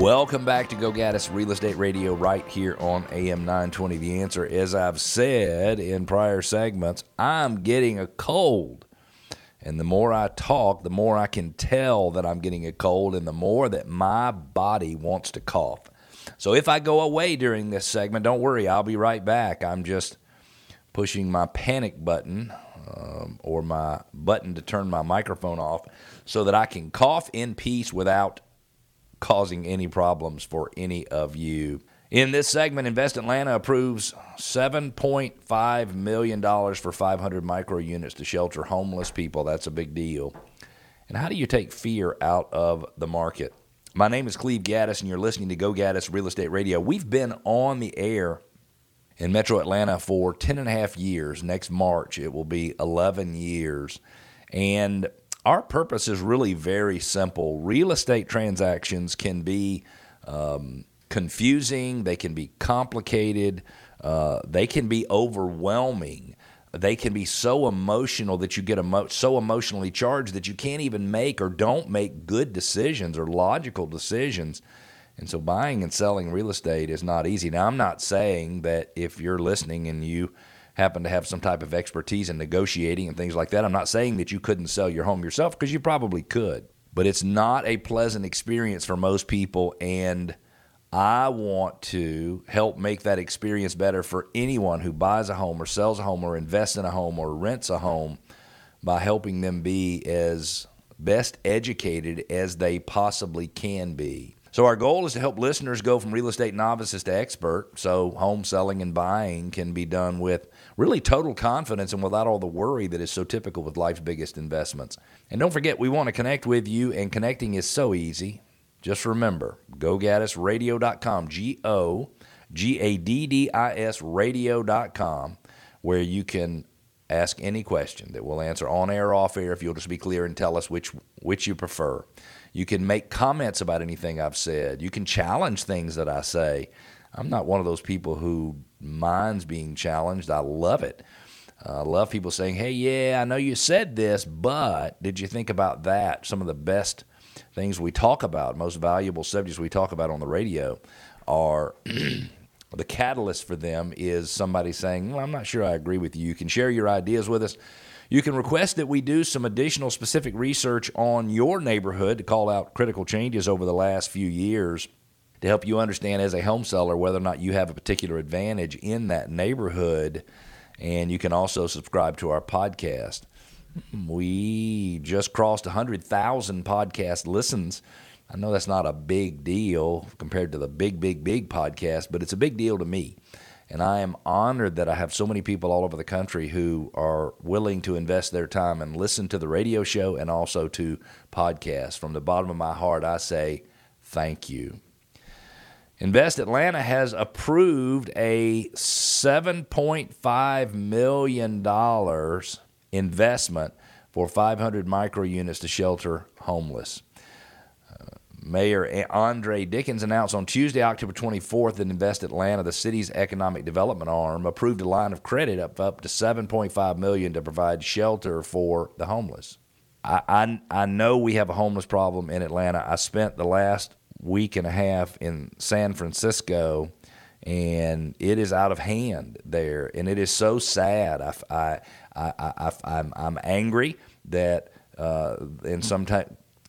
Welcome back to Go Gaddis Real Estate Radio right here on AM 920. The answer, as I've said in prior segments, I'm getting a cold. And the more I talk, the more I can tell that I'm getting a cold, and the more that my body wants to cough. So if I go away during this segment, don't worry, I'll be right back. I'm just pushing my panic button um, or my button to turn my microphone off so that I can cough in peace without causing any problems for any of you. In this segment, Invest Atlanta approves $7.5 million for 500 micro units to shelter homeless people. That's a big deal. And how do you take fear out of the market? My name is Cleve Gaddis, and you're listening to Go Gaddis Real Estate Radio. We've been on the air in Metro Atlanta for 10 and a half years. Next March, it will be 11 years. And our purpose is really very simple. Real estate transactions can be um, confusing, they can be complicated, uh, they can be overwhelming. They can be so emotional that you get emo- so emotionally charged that you can't even make or don't make good decisions or logical decisions. And so buying and selling real estate is not easy. Now, I'm not saying that if you're listening and you happen to have some type of expertise in negotiating and things like that. I'm not saying that you couldn't sell your home yourself because you probably could, but it's not a pleasant experience for most people. And I want to help make that experience better for anyone who buys a home or sells a home or invests in a home or rents a home by helping them be as best educated as they possibly can be. So, our goal is to help listeners go from real estate novices to expert so home selling and buying can be done with really total confidence and without all the worry that is so typical with life's biggest investments. And don't forget, we want to connect with you, and connecting is so easy. Just remember, gogaddisradio.com, G O G A D D I S radio.com, where you can ask any question that we'll answer on air or off air if you'll just be clear and tell us which, which you prefer. You can make comments about anything I've said. You can challenge things that I say. I'm not one of those people who minds being challenged. I love it. Uh, I love people saying, hey, yeah, I know you said this, but did you think about that? Some of the best things we talk about, most valuable subjects we talk about on the radio are. the catalyst for them is somebody saying, well, I'm not sure I agree with you. You can share your ideas with us. You can request that we do some additional specific research on your neighborhood to call out critical changes over the last few years to help you understand as a home seller whether or not you have a particular advantage in that neighborhood. And you can also subscribe to our podcast. We just crossed 100,000 podcast listens. I know that's not a big deal compared to the big, big, big podcast, but it's a big deal to me. And I am honored that I have so many people all over the country who are willing to invest their time and listen to the radio show and also to podcasts. From the bottom of my heart, I say thank you. Invest Atlanta has approved a $7.5 million investment for 500 micro units to shelter homeless. Mayor Andre Dickens announced on Tuesday, October 24th, that Invest Atlanta, the city's economic development arm, approved a line of credit up up to 7.5 million to provide shelter for the homeless. I, I, I know we have a homeless problem in Atlanta. I spent the last week and a half in San Francisco, and it is out of hand there, and it is so sad. I, I, I, I, I'm, I'm angry that uh, in some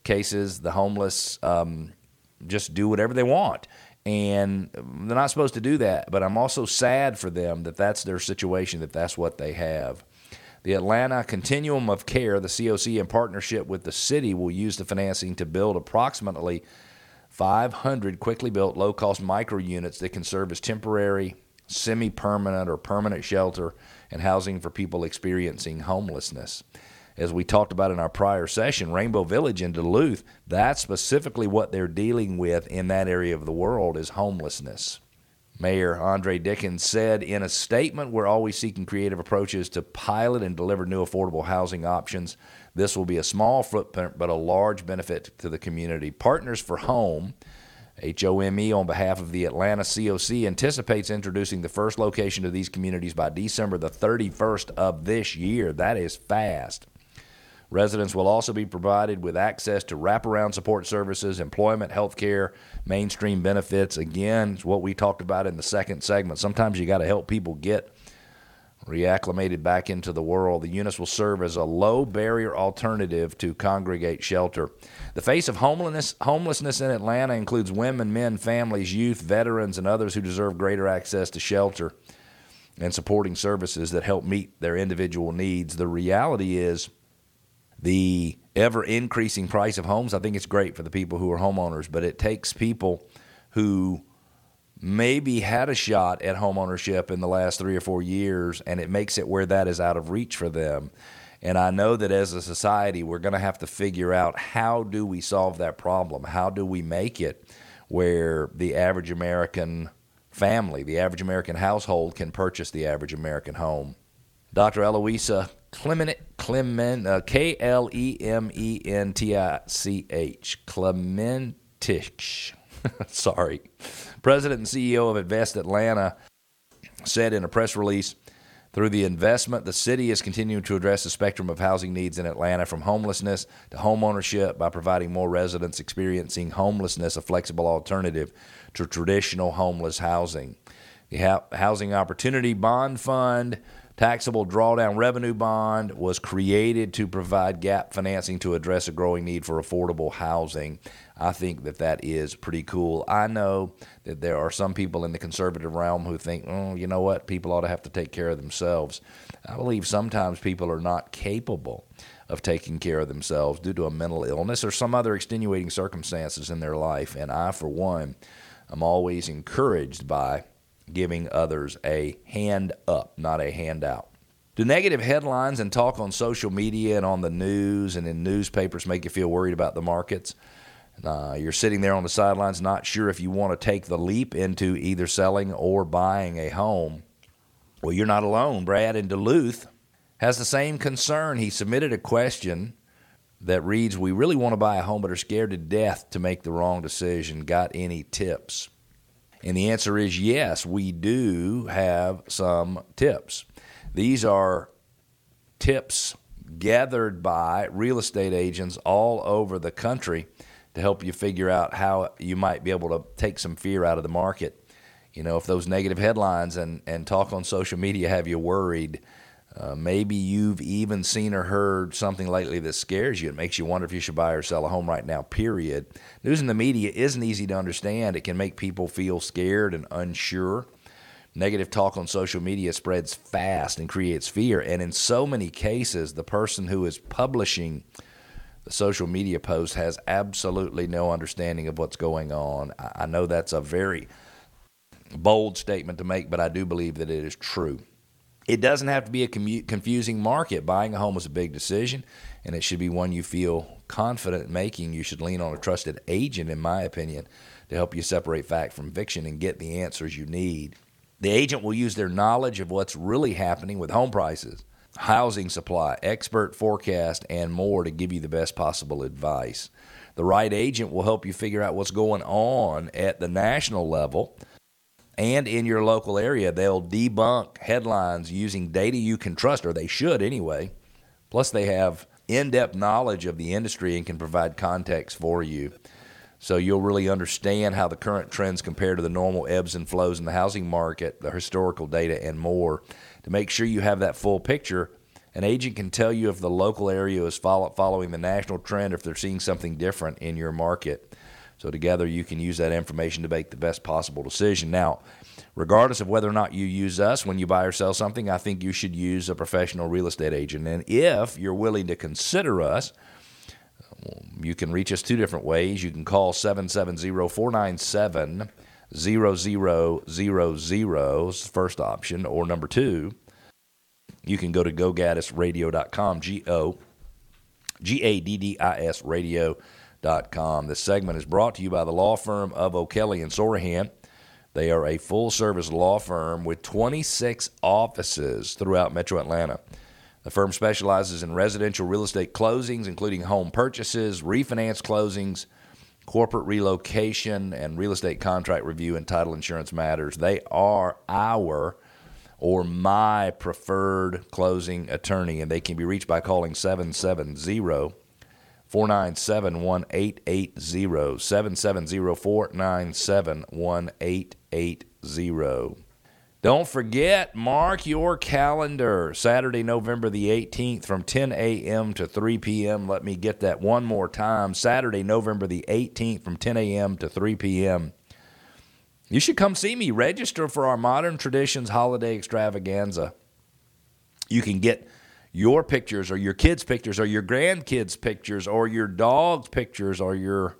cases, the homeless um, just do whatever they want. And they're not supposed to do that. But I'm also sad for them that that's their situation, that that's what they have. The Atlanta Continuum of Care, the COC, in partnership with the city, will use the financing to build approximately 500 quickly built, low cost micro units that can serve as temporary, semi permanent, or permanent shelter and housing for people experiencing homelessness as we talked about in our prior session, Rainbow Village in Duluth, that's specifically what they're dealing with in that area of the world is homelessness. Mayor Andre Dickens said in a statement, We're always seeking creative approaches to pilot and deliver new affordable housing options. This will be a small footprint, but a large benefit to the community. Partners for Home, HOME, on behalf of the Atlanta COC, anticipates introducing the first location to these communities by December the 31st of this year. That is fast Residents will also be provided with access to wraparound support services, employment, health care, mainstream benefits. Again, it's what we talked about in the second segment. Sometimes you got to help people get reacclimated back into the world. The units will serve as a low barrier alternative to congregate shelter. The face of homelessness, homelessness in Atlanta includes women, men, families, youth, veterans, and others who deserve greater access to shelter and supporting services that help meet their individual needs. The reality is the ever increasing price of homes. I think it's great for the people who are homeowners, but it takes people who maybe had a shot at homeownership in the last three or four years, and it makes it where that is out of reach for them. And I know that as a society, we're going to have to figure out how do we solve that problem? How do we make it where the average American family, the average American household, can purchase the average American home? Dr. Eloisa Clement, Clement, uh, K L E M E N T I C H, Klementich. Sorry. President and CEO of Invest Atlanta said in a press release through the investment, the city is continuing to address the spectrum of housing needs in Atlanta from homelessness to homeownership by providing more residents experiencing homelessness a flexible alternative to traditional homeless housing. The Housing Opportunity Bond Fund Taxable drawdown revenue bond was created to provide gap financing to address a growing need for affordable housing. I think that that is pretty cool. I know that there are some people in the conservative realm who think, oh, you know what, people ought to have to take care of themselves. I believe sometimes people are not capable of taking care of themselves due to a mental illness or some other extenuating circumstances in their life. And I, for one, am always encouraged by giving others a hand up, not a handout. Do negative headlines and talk on social media and on the news and in newspapers make you feel worried about the markets? Uh, you're sitting there on the sidelines, not sure if you want to take the leap into either selling or buying a home. Well, you're not alone. Brad in Duluth has the same concern. He submitted a question that reads We really want to buy a home but are scared to death to make the wrong decision. Got any tips? And the answer is yes, we do have some tips. These are tips gathered by real estate agents all over the country to help you figure out how you might be able to take some fear out of the market. You know, if those negative headlines and, and talk on social media have you worried, uh, maybe you've even seen or heard something lately that scares you. It makes you wonder if you should buy or sell a home right now, period. News in the media isn't easy to understand. It can make people feel scared and unsure. Negative talk on social media spreads fast and creates fear. And in so many cases, the person who is publishing the social media post has absolutely no understanding of what's going on. I know that's a very bold statement to make, but I do believe that it is true. It doesn't have to be a confusing market. Buying a home is a big decision, and it should be one you feel confident making. You should lean on a trusted agent, in my opinion, to help you separate fact from fiction and get the answers you need. The agent will use their knowledge of what's really happening with home prices, housing supply, expert forecast, and more to give you the best possible advice. The right agent will help you figure out what's going on at the national level and in your local area. They'll debunk headlines using data you can trust, or they should anyway. Plus, they have in depth knowledge of the industry and can provide context for you. So you'll really understand how the current trends compare to the normal ebbs and flows in the housing market, the historical data, and more. To make sure you have that full picture, an agent can tell you if the local area is following the national trend, if they're seeing something different in your market. So together you can use that information to make the best possible decision. Now, regardless of whether or not you use us when you buy or sell something, I think you should use a professional real estate agent. And if you're willing to consider us, um, you can reach us two different ways. You can call 770 497 0000, first option, or number two, you can go to gogaddisradio.com, G O G A D D I S radio com. This segment is brought to you by the law firm of O'Kelley and Sorohan. They are a full service law firm with 26 offices throughout metro Atlanta. The firm specializes in residential real estate closings, including home purchases, refinance closings, corporate relocation, and real estate contract review and title insurance matters. They are our or my preferred closing attorney. And they can be reached by calling 770 497 1880. 770 497 1880. Don't forget, mark your calendar. Saturday, November the 18th from 10 a.m. to 3 p.m. Let me get that one more time. Saturday, November the 18th from 10 a.m. to 3 p.m. You should come see me. Register for our Modern Traditions Holiday Extravaganza. You can get your pictures or your kids' pictures or your grandkids' pictures or your dog's pictures or your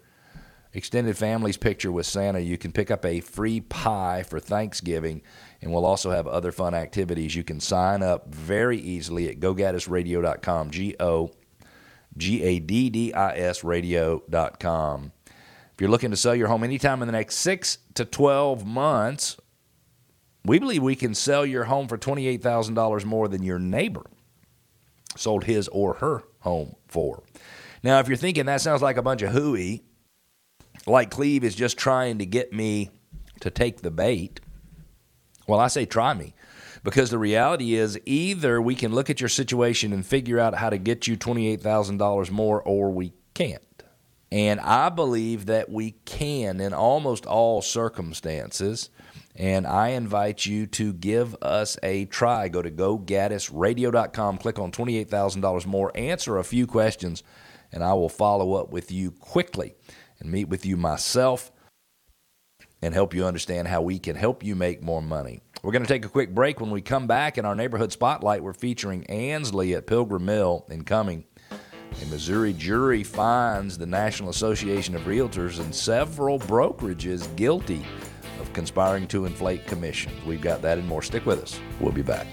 extended family's picture with Santa. You can pick up a free pie for Thanksgiving and we'll also have other fun activities. You can sign up very easily at gogaddisradio.com, G O G A D D I S radio.com. If you're looking to sell your home anytime in the next six to 12 months, we believe we can sell your home for $28,000 more than your neighbor sold his or her home for. Now, if you're thinking that sounds like a bunch of hooey, like Cleve is just trying to get me to take the bait, well, I say try me because the reality is either we can look at your situation and figure out how to get you $28,000 more or we can't. And I believe that we can in almost all circumstances. And I invite you to give us a try. Go to gogaddisradio.com, click on $28,000 more, answer a few questions, and I will follow up with you quickly and meet with you myself and help you understand how we can help you make more money. We're going to take a quick break. When we come back in our neighborhood spotlight, we're featuring Ansley at Pilgrim Mill in Cumming. A Missouri jury finds the National Association of Realtors and several brokerages guilty conspiring to inflate commissions. We've got that and more. Stick with us. We'll be back.